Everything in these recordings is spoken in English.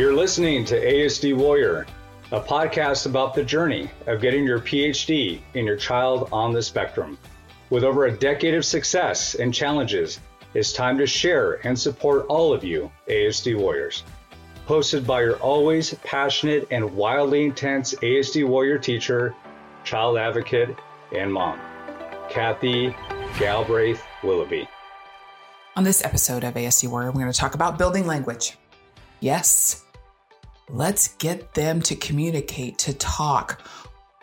You're listening to ASD Warrior, a podcast about the journey of getting your PhD in your child on the spectrum. With over a decade of success and challenges, it's time to share and support all of you ASD Warriors. Hosted by your always passionate and wildly intense ASD Warrior teacher, child advocate, and mom, Kathy Galbraith Willoughby. On this episode of ASD Warrior, we're going to talk about building language. Yes, let's get them to communicate, to talk,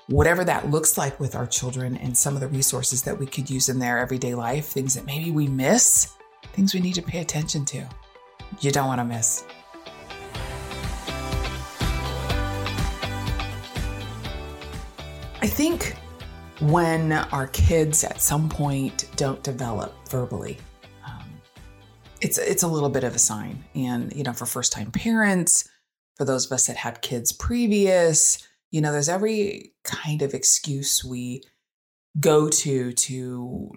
whatever that looks like with our children, and some of the resources that we could use in their everyday life, things that maybe we miss, things we need to pay attention to. You don't want to miss. I think when our kids at some point don't develop verbally, um, it's it's a little bit of a sign. And you know, for first time parents, for those of us that had kids previous, you know, there's every kind of excuse we go to to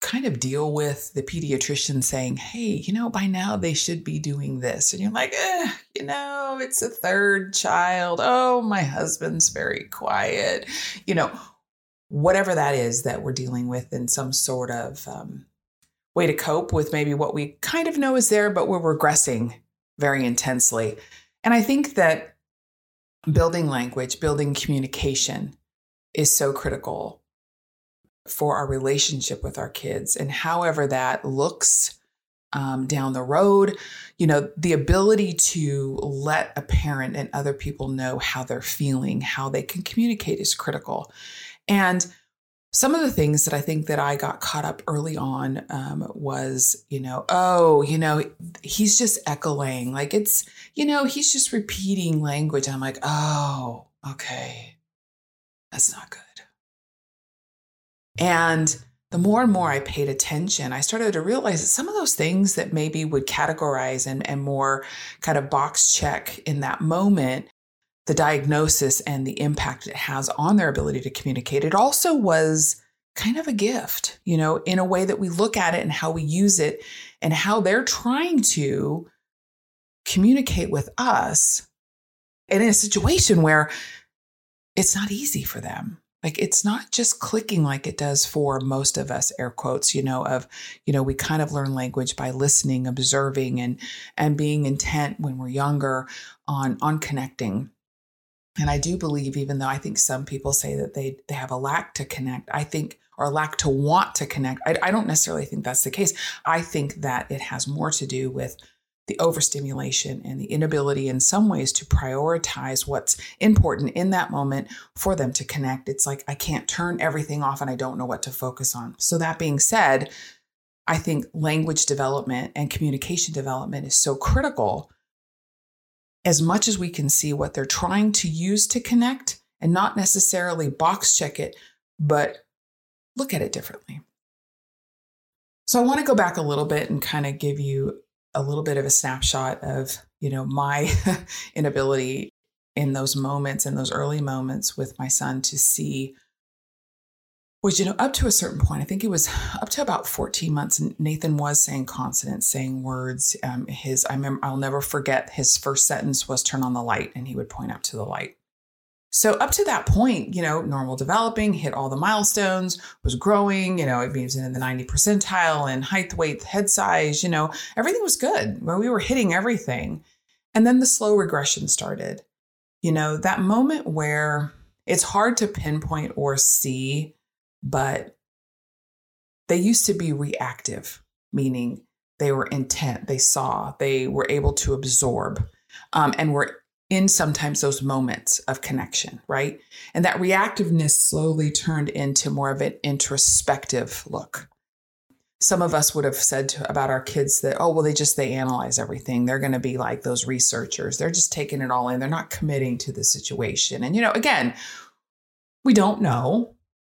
kind of deal with the pediatrician saying, hey, you know, by now they should be doing this. And you're like, eh, you know, it's a third child. Oh, my husband's very quiet. You know, whatever that is that we're dealing with in some sort of um, way to cope with maybe what we kind of know is there, but we're regressing very intensely. And I think that building language, building communication is so critical for our relationship with our kids. And however that looks um, down the road, you know, the ability to let a parent and other people know how they're feeling, how they can communicate is critical. And some of the things that I think that I got caught up early on um, was, you know, oh, you know, he's just echoing. Like it's, you know, he's just repeating language. I'm like, oh, okay, that's not good. And the more and more I paid attention, I started to realize that some of those things that maybe would categorize and, and more kind of box check in that moment the diagnosis and the impact it has on their ability to communicate. It also was kind of a gift, you know, in a way that we look at it and how we use it and how they're trying to communicate with us and in a situation where it's not easy for them. Like it's not just clicking like it does for most of us, air quotes, you know, of, you know, we kind of learn language by listening, observing and and being intent when we're younger on on connecting. And I do believe, even though I think some people say that they they have a lack to connect, I think or lack to want to connect. I, I don't necessarily think that's the case. I think that it has more to do with the overstimulation and the inability in some ways to prioritize what's important in that moment for them to connect. It's like I can't turn everything off and I don't know what to focus on. So, that being said, I think language development and communication development is so critical as much as we can see what they're trying to use to connect and not necessarily box check it, but look at it differently. So I want to go back a little bit and kind of give you a little bit of a snapshot of, you know, my inability in those moments in those early moments with my son to see was, you know, up to a certain point, I think it was up to about 14 months, and Nathan was saying consonants, saying words. Um, his, I remember, I'll never forget his first sentence was turn on the light, and he would point up to the light. So up to that point, you know, normal developing, hit all the milestones, was growing, you know, it was in the 90 percentile and height, weight, head size, you know, everything was good. Where we were hitting everything. And then the slow regression started. You know, that moment where it's hard to pinpoint or see but they used to be reactive, meaning they were intent, they saw, they were able to absorb, um, and were in sometimes those moments of connection, right? And that reactiveness slowly turned into more of an introspective look. Some of us would have said to, about our kids that, oh, well, they just they analyze everything. They're going to be like those researchers. They're just taking it all in. They're not committing to the situation. And you know, again, we don't know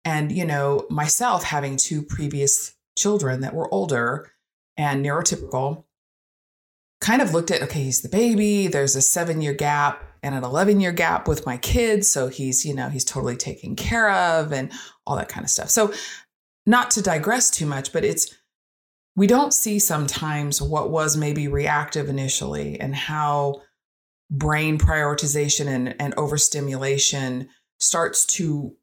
and, you know, myself having two previous children that were older and neurotypical, kind of looked at, okay, he's the baby, there's a seven year gap and an 11 year gap with my kids. So he's, you know, he's totally taken care of and all that kind of stuff. So, not to digress too much, but it's, we don't see sometimes what was maybe reactive initially and how brain prioritization and, and overstimulation starts to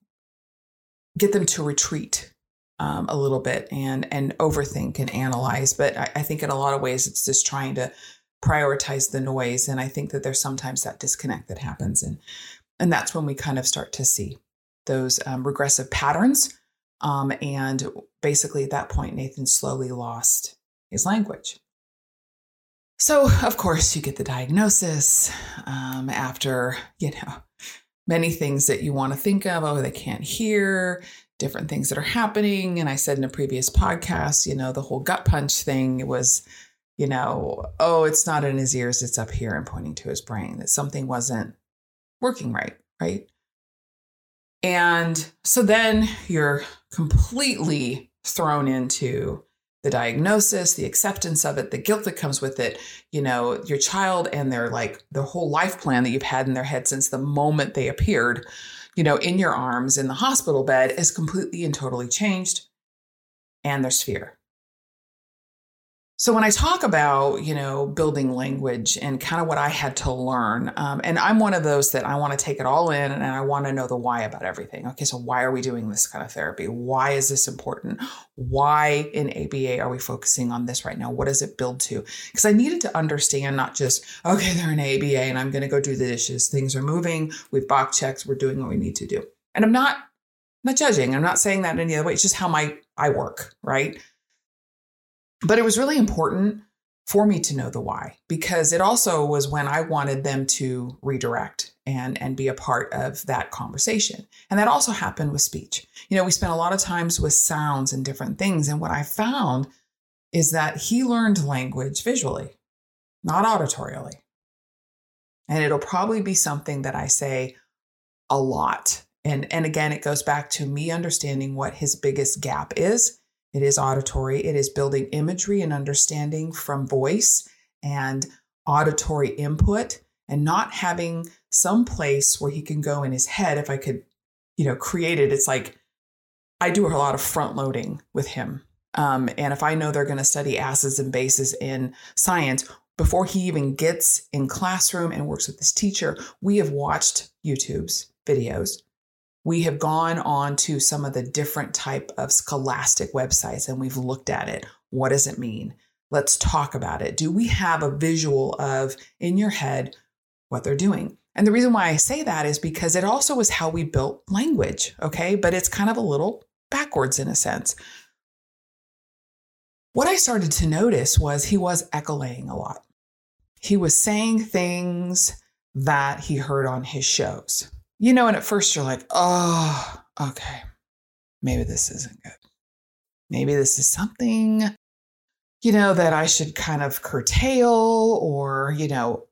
get them to retreat um, a little bit and and overthink and analyze. But I, I think in a lot of ways it's just trying to prioritize the noise. And I think that there's sometimes that disconnect that happens. And and that's when we kind of start to see those um, regressive patterns. Um, and basically at that point, Nathan slowly lost his language. So, of course, you get the diagnosis um, after, you know, many things that you want to think of. Oh, they can't hear, different things that are happening. And I said in a previous podcast, you know, the whole gut punch thing was, you know, oh, it's not in his ears, it's up here and pointing to his brain, that something wasn't working right, right? And so then you're completely thrown into the diagnosis, the acceptance of it, the guilt that comes with it, you know, your child and their like the whole life plan that you've had in their head since the moment they appeared, you know, in your arms in the hospital bed is completely and totally changed. And there's fear. So when I talk about, you know, building language and kind of what I had to learn, um, and I'm one of those that I want to take it all in and I want to know the why about everything. Okay, so why are we doing this kind of therapy? Why is this important? Why in ABA are we focusing on this right now? What does it build to? Because I needed to understand not just, okay, they're in ABA and I'm going to go do the dishes. Things are moving. We've box checks. We're doing what we need to do. And I'm not, I'm not judging. I'm not saying that in any other way. It's just how my I work, right? But it was really important for me to know the why because it also was when I wanted them to redirect and and be a part of that conversation. And that also happened with speech. You know, we spent a lot of times with sounds and different things and what I found is that he learned language visually, not auditorially. And it'll probably be something that I say a lot. And and again it goes back to me understanding what his biggest gap is it is auditory. It is building imagery and understanding from voice and auditory input and not having some place where he can go in his head. If I could, you know, create it, it's like I do a lot of front loading with him. Um, and if I know they're going to study acids and bases in science, before he even gets in classroom and works with his teacher, we have watched YouTube's videos we have gone on to some of the different type of scholastic websites and we've looked at it. What does it mean? Let's talk about it. Do we have a visual of in your head what they're doing? And the reason why i say that is because it also was how we built language okay? But it's kind of a little backwards in a sense. What i started to notice was he was echoing a lot. He was saying things that he heard on his shows you know, and at first you're like, oh, okay, maybe this isn't good. Maybe this is something, you know, that I should kind of curtail or, you know,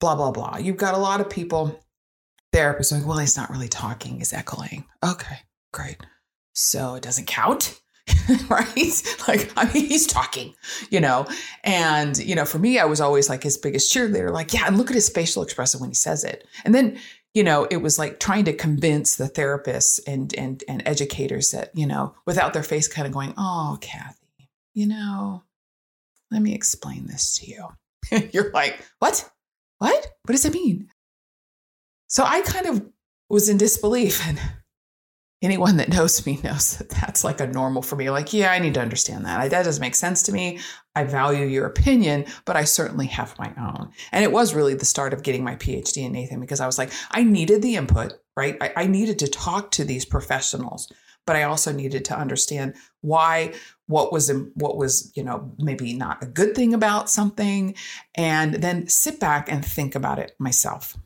blah, blah, blah. You've got a lot of people, therapists like, well, he's not really talking, he's echoing. Okay, great. So it doesn't count. right? Like, I mean, he's talking, you know. And, you know, for me, I was always like his biggest cheerleader, like, yeah, and look at his facial expression when he says it. And then, you know, it was like trying to convince the therapists and and and educators that, you know, without their face kind of going, "Oh, Kathy, you know, let me explain this to you." You're like, "What? What? What does it mean?" So I kind of was in disbelief and anyone that knows me knows that that's like a normal for me. Like, yeah, I need to understand that. I, that doesn't make sense to me. I value your opinion, but I certainly have my own. And it was really the start of getting my PhD in Nathan because I was like, I needed the input, right? I, I needed to talk to these professionals, but I also needed to understand why what was what was you know maybe not a good thing about something and then sit back and think about it myself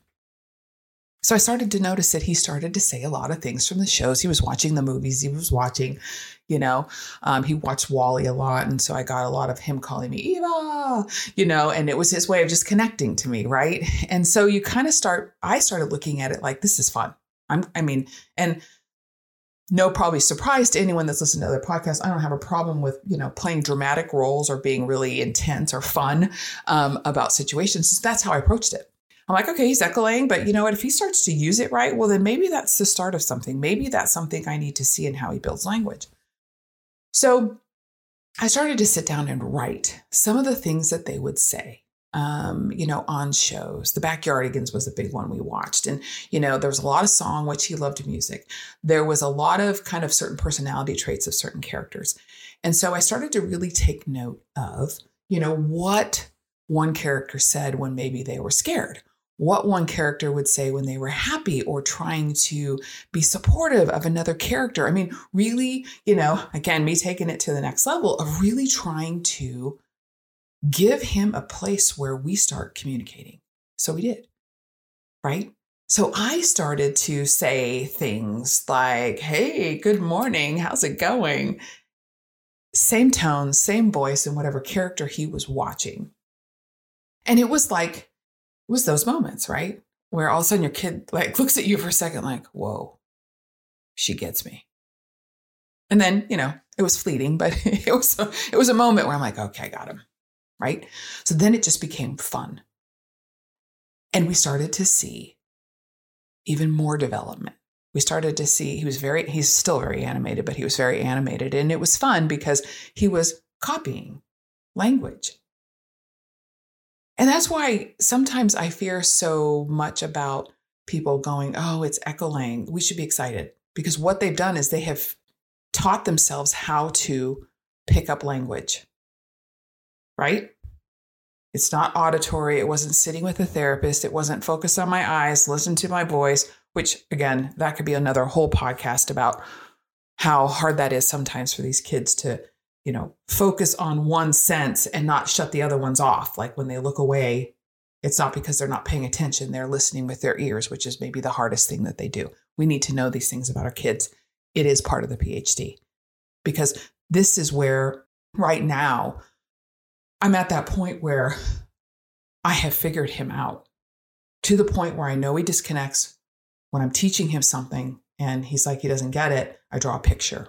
so I started to notice that he started to say a lot of things from the shows. He was watching the movies, he was watching, you know, um, he watched WALL-E a lot. And so I got a lot of him calling me Eva, you know, and it was his way of just connecting to me. Right. And so you kind of start, I started looking at it like, this is fun. I'm, I mean, and no probably surprise to anyone that's listened to other podcasts i don't have a problem with you know playing dramatic roles or being really intense or fun um, about situations that's how i approached it I'm like, okay, he's echoing, but you know what? If he starts to use it right, well, then maybe that's the start of something. Maybe that's something I need to see in how he builds language. So I started to sit down and write some of the things that they would say. um, you know, on shows. The Backyardigans was a big one we watched. And, you know, there was a lot of song, which he loved music. There was a lot of kind of certain personality traits of certain characters. And so I started to really take note of, you know, what one character said when maybe they were scared, what one character would say when they were happy or trying to be supportive of another character. I mean, really, you know, again, me taking it to the next level of really trying to give him a place where we start communicating. So we did, right? So I started to say things like, hey, good morning, how's it going? Same tone, same voice, and whatever character he was watching. And it was like, was those moments, right? Where all of a sudden your kid like looks at you for a second, like, whoa, she gets me. And then, you know, it was fleeting, but it was it was a moment where I'm like, okay, I got him. Right. So then it just became fun. And we started to see even more development. We started to see he was very, he's still very animated, but he was very animated. And it was fun because he was copying language. And that's why sometimes I fear so much about people going, oh, it's Echolang. We should be excited because what they've done is they have taught themselves how to pick up language, right? It's not auditory. It wasn't sitting with a therapist. It wasn't focused on my eyes, listen to my voice, which again, that could be another whole podcast about how hard that is sometimes for these kids to you know, focus on one sense and not shut the other ones off. Like when they look away, it's not because they're not paying attention, they're listening with their ears, which is maybe the hardest thing that they do. We need to know these things about our kids. It is part of the PhD because this is where right now I'm at that point where I have figured him out to the point where I know he disconnects when I'm teaching him something and he's like, he doesn't get it. I draw a picture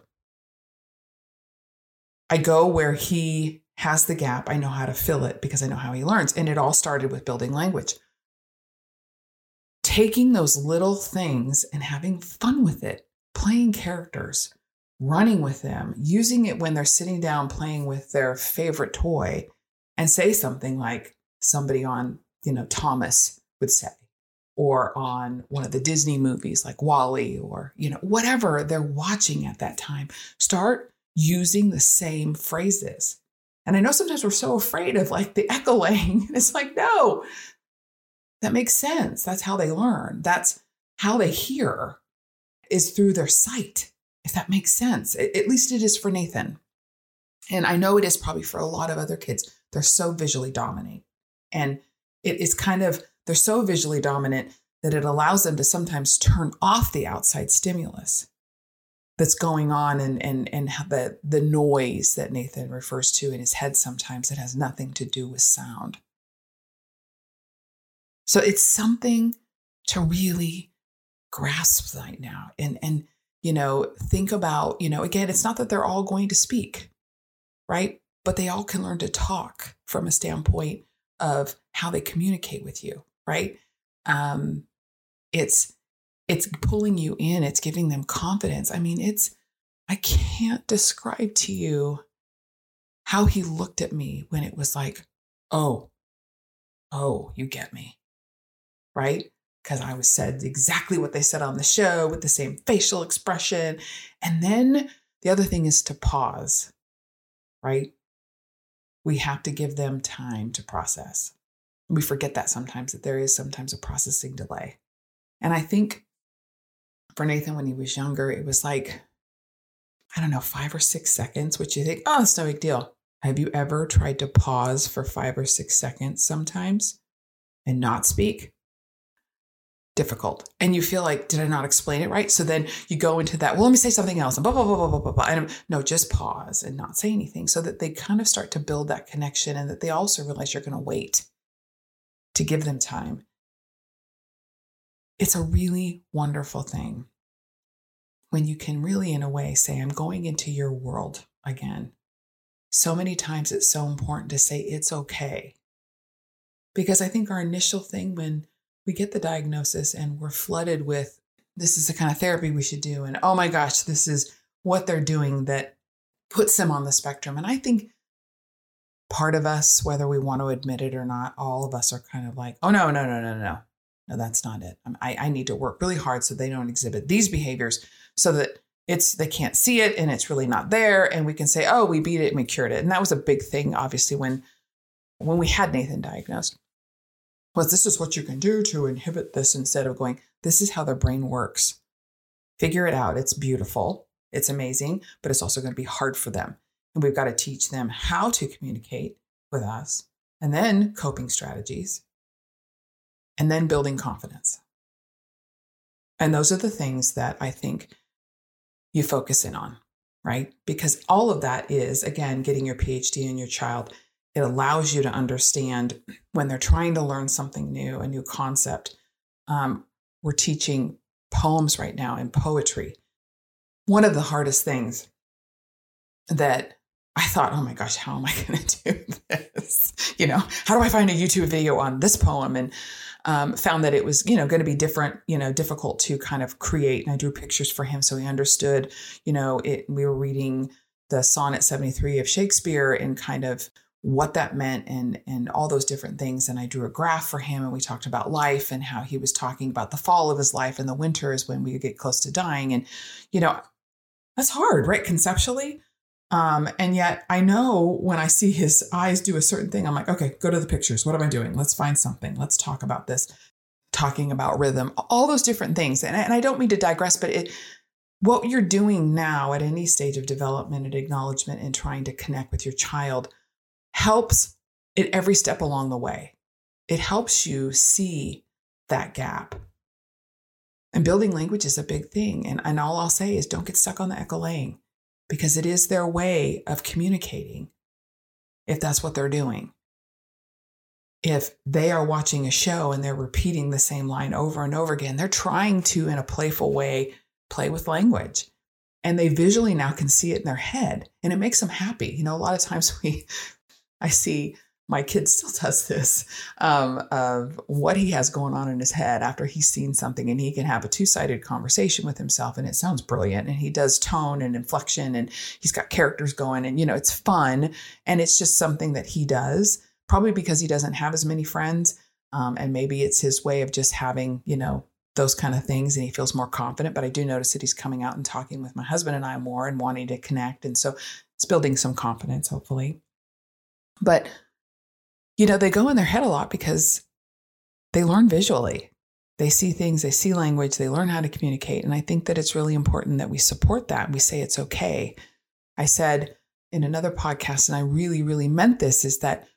I go where he has the gap. I know how to fill it because I know how he learns. And it all started with building language. Taking those little things and having fun with it, playing characters, running with them, using it when they're sitting down playing with their favorite toy, and say something like somebody on, you know, Thomas would say, or on one of the Disney movies like WALL-E, or, you know, whatever they're watching at that time. Start using the same phrases. And I know sometimes we're so afraid of like the echoing. It's like, no, that makes sense. That's how they learn. That's how they hear is through their sight, if that makes sense. At least it is for Nathan. And I know it is probably for a lot of other kids. They're so visually dominant. And it is kind of, they're so visually dominant that it allows them to sometimes turn off the outside stimulus that's going on and and and the the noise that Nathan refers to in his head sometimes that has nothing to do with sound. So it's something to really grasp right now and and you know think about you know again it's not that they're all going to speak right but they all can learn to talk from a standpoint of how they communicate with you right um it's it's pulling you in, it's giving them confidence. I mean, it's, I can't describe to you how he looked at me when it was like, oh, oh, you get me. Right? Because I was said exactly what they said on the show with the same facial expression. And then the other thing is to pause, right? We have to give them time to process. We forget that sometimes, that there is sometimes a processing delay. And I think for Nathan when he was younger, it was like, I don't know, five or six seconds, which you think, oh, it's no big deal. Have you ever tried to pause for five or six seconds sometimes and not speak? Difficult. And you feel like, did I not explain it right? So then you go into that, well, let me say something else and blah, blah, blah, blah, blah, blah, blah. And no, just pause and not say anything so that they kind of start to build that connection and that they also realize you're going to wait to give them time it's a really wonderful thing when you can really, in a way, say, I'm going into your world again. So many times it's so important to say it's okay. Because I think our initial thing when we get the diagnosis and we're flooded with this is the kind of therapy we should do, and oh my gosh, this is what they're doing that puts them on the spectrum. And I think part of us, whether we want to admit it or not, all of us are kind of like, oh, no, no, no, no, no. No, that's not it. I, I need to work really hard so they don't exhibit these behaviors so that it's they can't see it and it's really not there and we can say oh we beat it and we cured it. And that was a big thing obviously when when we had nathan diagnosed was this is what you can do to inhibit this instead of going this is how their brain works. Figure it out. It's beautiful. It's amazing but it's also going to be hard for them. And we've got to teach them how to communicate with us and then coping strategies and then building confidence and those are the things that i think you focus in on, right? Because all of that is, again, getting your PhD in your child. It allows you to understand when they're trying to learn something new, a new concept. Um, we're teaching poems right now and poetry. One of the hardest things that I thought, oh my gosh, how am I going to do this? You know, how do I find a YouTube video on this poem? And um, found that it was, you know, going to be different, you know, difficult to kind of create. And I drew pictures for him so he understood, you know, it. We were reading the Sonnet 73 of Shakespeare and kind of what that meant and and all those different things and I drew a graph for him and we talked about life and how he was talking about the fall of his life and the winter is when we get close to dying and you know that's hard right conceptually um, and yet I know when I see his eyes do a certain thing, I'm like, okay, go to the pictures. What am I doing? Let's find something. Let's talk about this. Talking about rhythm, all those different things. And, and I don't mean to digress, but it, what you're doing now at any stage of development and acknowledgement and trying to connect with your child helps at every step along the way. It helps you see that gap. And building language is a big thing. And, and all I'll say is don't get stuck on the echolating because it is their way of communicating if that's what they're doing. If they are watching a show and they're repeating the same line over and over again, they're trying to, in a playful way, play with language. And they visually now can see it in their head and it makes them happy. You know, a lot of times we, I see my kid still does this um, of what he has going on in his head after he's seen something and he can have a two-sided conversation with himself and it sounds brilliant. And he does tone and inflection and he's got characters going and you know it's fun. And it's just something that he does probably because he doesn't have as many friends um, and maybe it's his way of just having you know those kind of things and he feels more confident. But i do notice that he's coming out and talking with my husband and i more and wanting to connect. And so it's building some confidence hopefully. But you know, they go in their head a lot because they learn visually. They see things, they see language, they learn how to communicate. And I think that it's really important that we support that and we say it's okay. I said in another podcast, and I really, really meant this, is that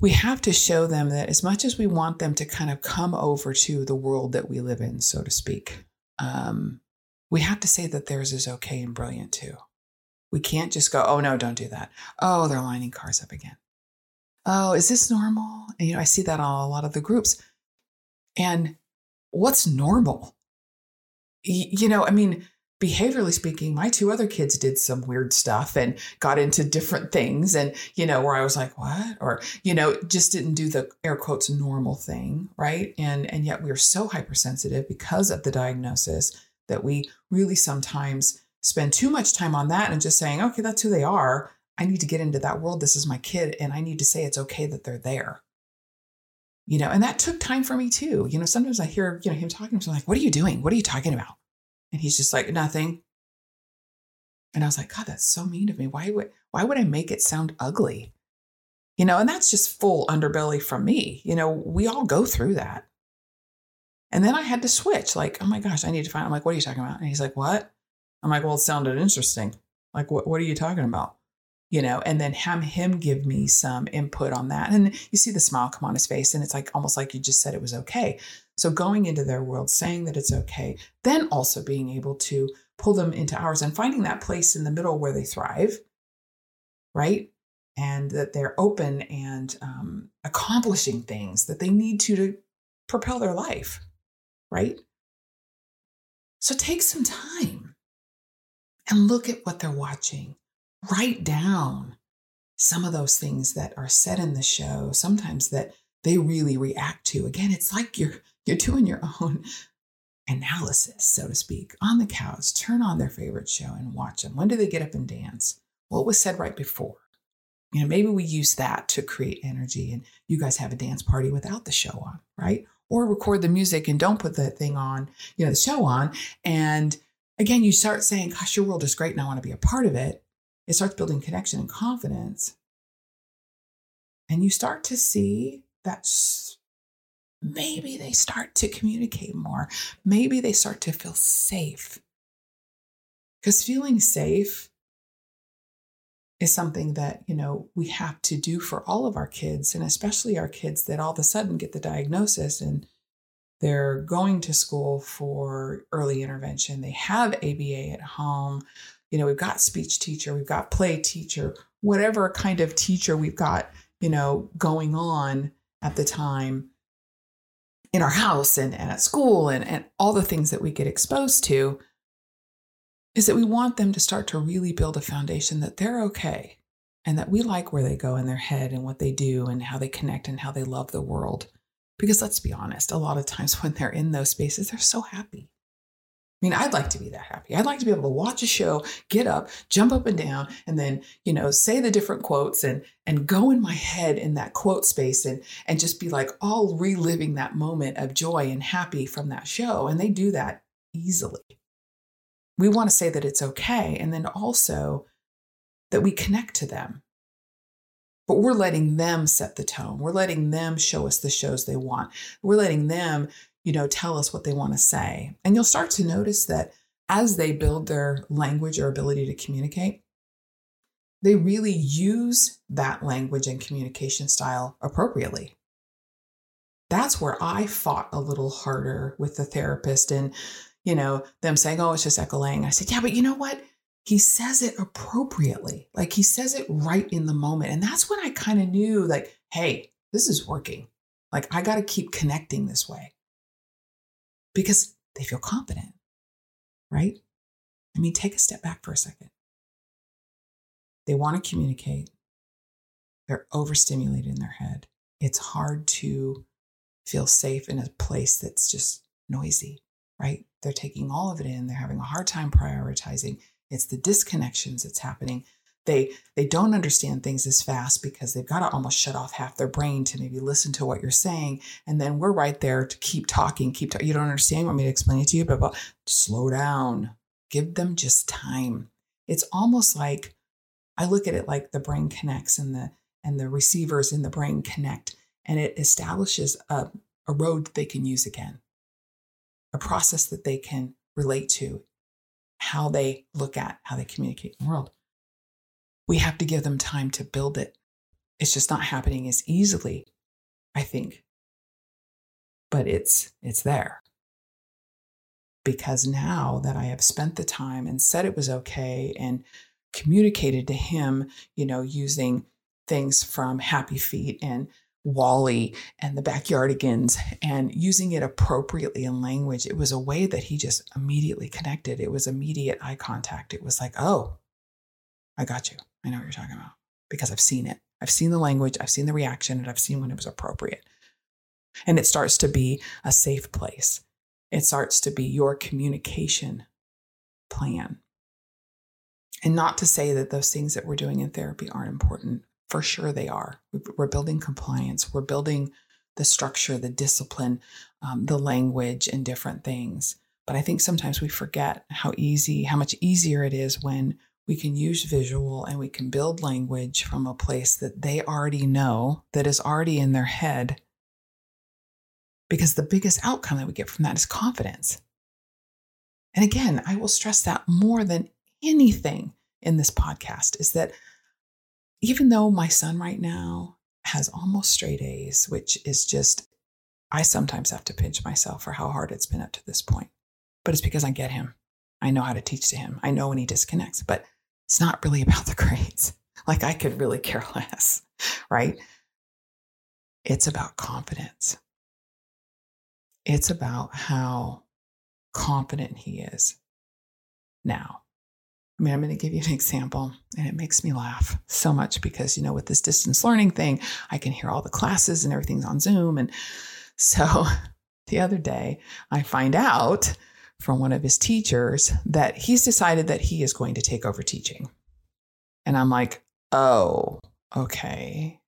we have to show them that as much as we want them to kind of come over to the world that we live in, so to speak, um, we have to say that theirs is okay and brilliant too. We can't just go, oh no, don't do that. Oh, they're lining cars up again oh, is this normal? And, you know, I see that on a lot of the groups. And what's normal? You know, I mean, behaviorally speaking, my two other kids did some weird stuff and got into different things. And, you know, where I was like, what? Or, you know, just didn't do the air quotes normal thing. Right. And, and yet we are so hypersensitive because of the diagnosis that we really sometimes spend too much time on that and just saying, okay, that's who they are. I need to get into that world. This is my kid. And I need to say it's okay that they're there. You know, and that took time for me too. You know, sometimes I hear, you know, him talking to me, like, what are you doing? What are you talking about? And he's just like, nothing. And I was like, God, that's so mean of me. Why would why would I make it sound ugly? You know, and that's just full underbelly from me. You know, we all go through that. And then I had to switch, like, oh my gosh, I need to find. I'm like, what are you talking about? And he's like, what? I'm like, well, it sounded interesting. Like, what, what are you talking about? You know, and then have him give me some input on that. And you see the smile come on his face, and it's like almost like you just said it was okay. So going into their world, saying that it's okay, then also being able to pull them into ours and finding that place in the middle where they thrive, right? And that they're open and um, accomplishing things that they need to to propel their life, right? So take some time and look at what they're watching write down some of those things that are said in the show, sometimes that they really react to. Again, it's like you're you're doing your own analysis, so to speak, on the couch. Turn on their favorite show and watch them. When do they get up and dance? What was said right before? You know, maybe we use that to create energy and you guys have a dance party without the show on, right? Or record the music and don't put the thing on, you know, the show on. And again, you start saying, gosh, your world is great and I want to be a part of it. It starts building connection and confidence. And you start to see that maybe they start to communicate more. Maybe they start to feel safe. Because feeling safe is something that, you know, we have to do for all of our kids, and especially our kids that all of a sudden get the diagnosis and they're going to school for early intervention. They have ABA at home. You know, we've got speech teacher, we've got play teacher, whatever kind of teacher we've got, you know, going on at the time in our house and, and at school and, and all the things that we get exposed to is that we want them to start to really build a foundation that they're okay and that we like where they go in their head and what they do and how they connect and how they love the world. Because let's be honest, a lot of times when they're in those spaces, they're so happy. I mean, I'd like to be that happy. I'd like to be able to watch a show, get up, jump up and down, and then, you know, say the different quotes and and go in my head in that quote space and and just be like all reliving that moment of joy and happy from that show. And they do that easily. We want to say that it's okay. And then also that we connect to them. But we're letting them set the tone. We're letting them show us the shows they want. We're letting them you know, tell us what they want to say. And you'll start to notice that as they build their language or ability to communicate, they really use that language and communication style appropriately. That's where I fought a little harder with the therapist and, you know, them saying, oh, it's just echoing. I said, yeah, but you know what? He says it appropriately. Like he says it right in the moment. And that's when I kind of knew, like, hey, this is working. Like I got to keep connecting this way because they feel confident, right? I mean, take a step back for a second. They want to communicate, they're overstimulated in their head. It's hard to feel safe in a place that's just noisy, right? They're taking all of it in, they're having a hard time prioritizing. It's the disconnections that's happening they they don't understand things as fast because they've got to almost shut off half their brain to maybe listen to what you're saying. And then we're right there to keep talking keep talking you don't understand want me to explain it to you but, but slow down. Give them just time. It's almost like i look at it like the brain connects and the and the receivers in the brain connect and it establishes a, a road that they can use again. A process that they can relate to. How they look at how they communicate in the world we have to give them time to build it. It's just not happening as easily, I think. But it's it's there. Because now that I have spent the time and said it was okay and communicated to him, you know, using things from Happy Feet and WALL-E and the Backyardigans and using it appropriately in language, it was a way that he just immediately connected. It was immediate eye contact. It was like, oh, I got you. I know what you're talking about because I've seen it. I've seen the language, I've seen the reaction, and I've seen when it was appropriate. And it starts to be a safe place. It starts to be your communication plan. And not to say that those things that we're doing in therapy aren't important. For sure they are. We're building compliance, we're building the structure, the discipline, um, the language, and different things. But I think sometimes we forget how easy, how much easier it is when we can use visual and we can build language from a place that they already know, that is already in their head. Because the biggest outcome that we get from that is confidence. And again, I will stress that more than anything in this podcast is that even though my son right now has almost straight A's, which is just, I sometimes have to pinch myself for how hard it's been up to this point. But it's because I get him. I know how to teach to him. I know when he disconnects, but it's not really about the grades. Like I could really care less, right? It's about confidence. It's about how confident he is now. I mean, I'm going to give you an example, and it makes me laugh so much because, you know, with this distance learning thing, I can hear all the classes and everything's on Zoom. And so the other day, I find out from one of his teachers that he's decided that he is going to take over teaching. And I'm like, oh, okay.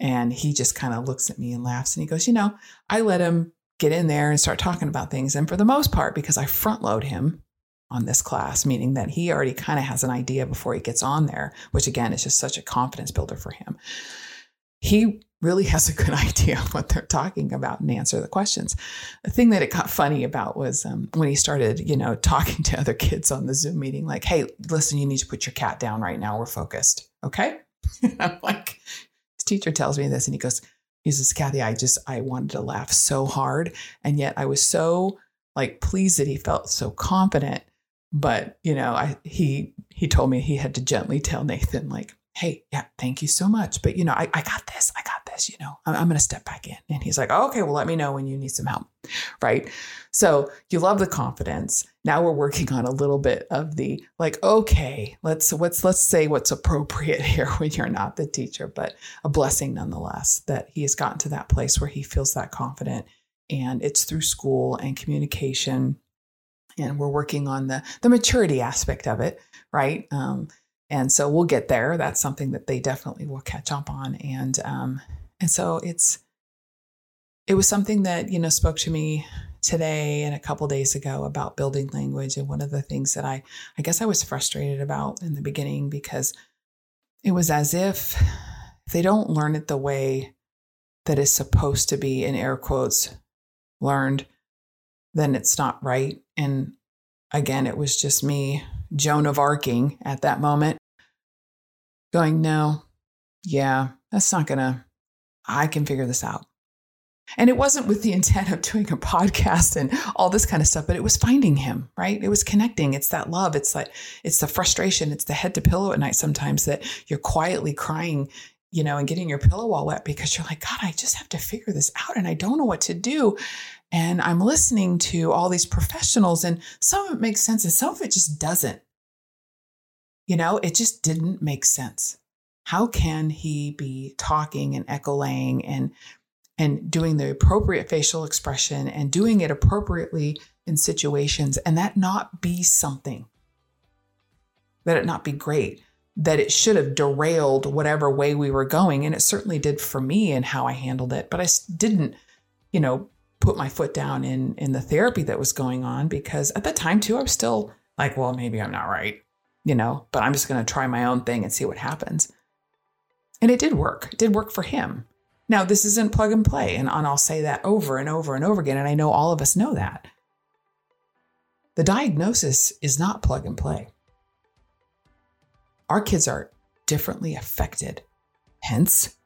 And he just kind of looks at me and laughs and he goes, You know, I let him get in there and start talking about things. And for the most part, because I front load him on this class, meaning that he already kind of has an idea before he gets on there, which again is just such a confidence builder for him. He really has a good idea of what they're talking about and answer the questions. The thing that it got funny about was um, when he started, you know, talking to other kids on the Zoom meeting, like, hey, listen, you need to put your cat down right now. We're focused. Okay. I'm like, his teacher tells me this and he goes, he says, Kathy, I just, I wanted to laugh so hard. And yet I was so like pleased that he felt so confident. But, you know, I, he, he told me he had to gently tell Nathan, like, hey, yeah, thank you so much. But, you know, I, I got this. I got this, you know, I'm, I'm going to step back in. And he's like, oh, okay, well, let me know when you need some help. Right. So you love the confidence. Now we're working on a little bit of the like, okay, let's, let's, let's say what's appropriate here when you're not the teacher, but a blessing nonetheless that he has gotten to that place where he feels that confident. And it's through school and communication. And we're working on the, the maturity aspect of it. Right. Um, and so we'll get there. That's something that they definitely will catch up on. And um, and so it's it was something that you know spoke to me today and a couple days ago about building language. And one of the things that I I guess I was frustrated about in the beginning because it was as if they don't learn it the way that is supposed to be in air quotes learned, then it's not right. And again, it was just me Joan of Arcing at that moment, going, no, yeah, that's not going to, I can figure this out. And it wasn't with the intent of doing a podcast and all this kind of stuff, but it was finding him, right? It was connecting. It's that love. It's like, it's the frustration. It's the head to pillow at night sometimes that you're quietly crying, you know, and getting your pillow all wet because you're like, God, I just have to figure this out and I don't know what to do. And I'm listening to all these professionals, and some of it makes sense and some of it just doesn't. You know, it just didn't make sense. How can he be talking and echoing and and doing the appropriate facial expression and doing it appropriately in situations and that not be something that it not be great that it should have derailed whatever way we were going and it certainly did for me and how I handled it but I didn't you know put my foot down in in the therapy that was going on because at the time too I was still like well maybe I'm not right you know, but I'm just going to try my own thing and see what happens. And it did work. It did work for him. Now, this isn't plug and play, and, and I'll say that over and over and over again, and I know all of us know that. The diagnosis is not plug and play. Our kids are differently affected, hence,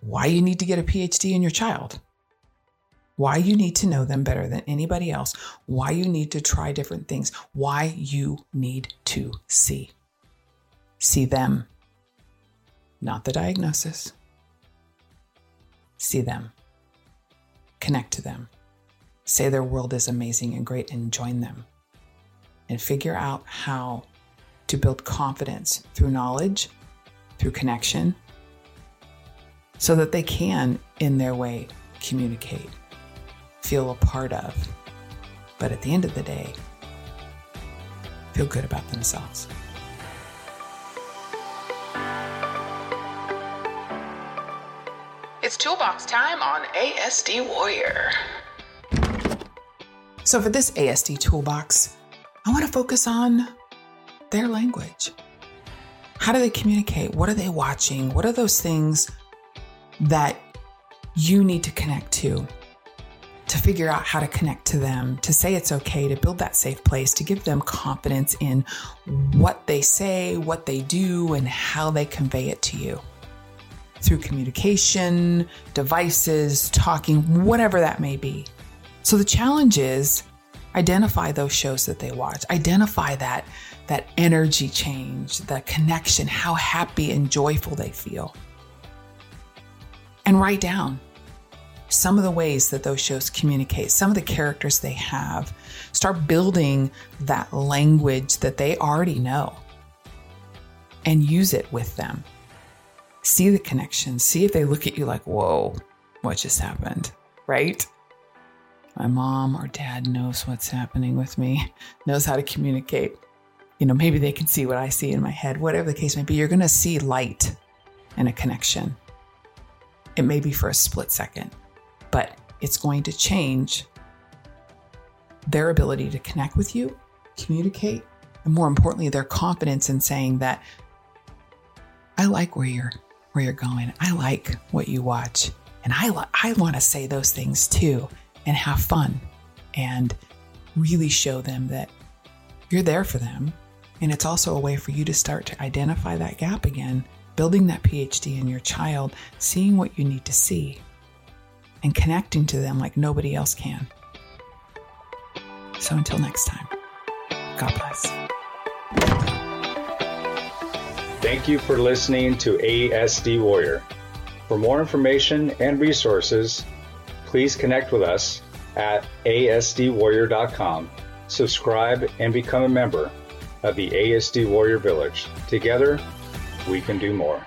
why you need to get a PhD in your child why you need to know them better than anybody else, why you need to try different things, why you need to see. See them, not the diagnosis. See them, connect to them, say their world is amazing and great, and join them. And figure out how to build confidence through knowledge, through connection, so that they can, in their way, communicate feel a part of, but at the end of the day, feel good about themselves. It's toolbox time on ASD Warrior. So, for this ASD toolbox, I want to focus on their language. How do they communicate? What are they watching? What are those things that you need to connect to? To figure out how to connect to them, to say it's okay, to build that safe place, to give them confidence in what they say, what they do, and how they convey it to you through communication, devices, talking, whatever that may be. So the challenge is identify those shows that they watch, identify that that energy change, the connection, how happy and joyful they feel. And write down some of the ways that those shows communicate, some of the characters they have. Start building that language that they already know and use it with them. See the connection. See if they look at you like, whoa, what just happened? Right? My mom or dad knows what's happening with me, knows how to communicate. You know, maybe they can see what I see in my head, whatever the case may be. You're going to see light and a connection. It may be for a split second, but it's going to change their ability to connect with you, communicate, and more importantly, their confidence in saying that I like where you're where you're going. I like what you watch. And I I want to say those things too and have fun and really show them that you're there for them. And it's also a way for you to start to identify that gap again, building that PhD in your child, seeing what you need to see, and connecting to them like nobody else can. So until next time, God bless. Thank you for listening to ASD Warrior. For more information and resources, please connect with us at asdwarrior.com. Subscribe and become a member of the ASD Warrior Village. Together, we can do more.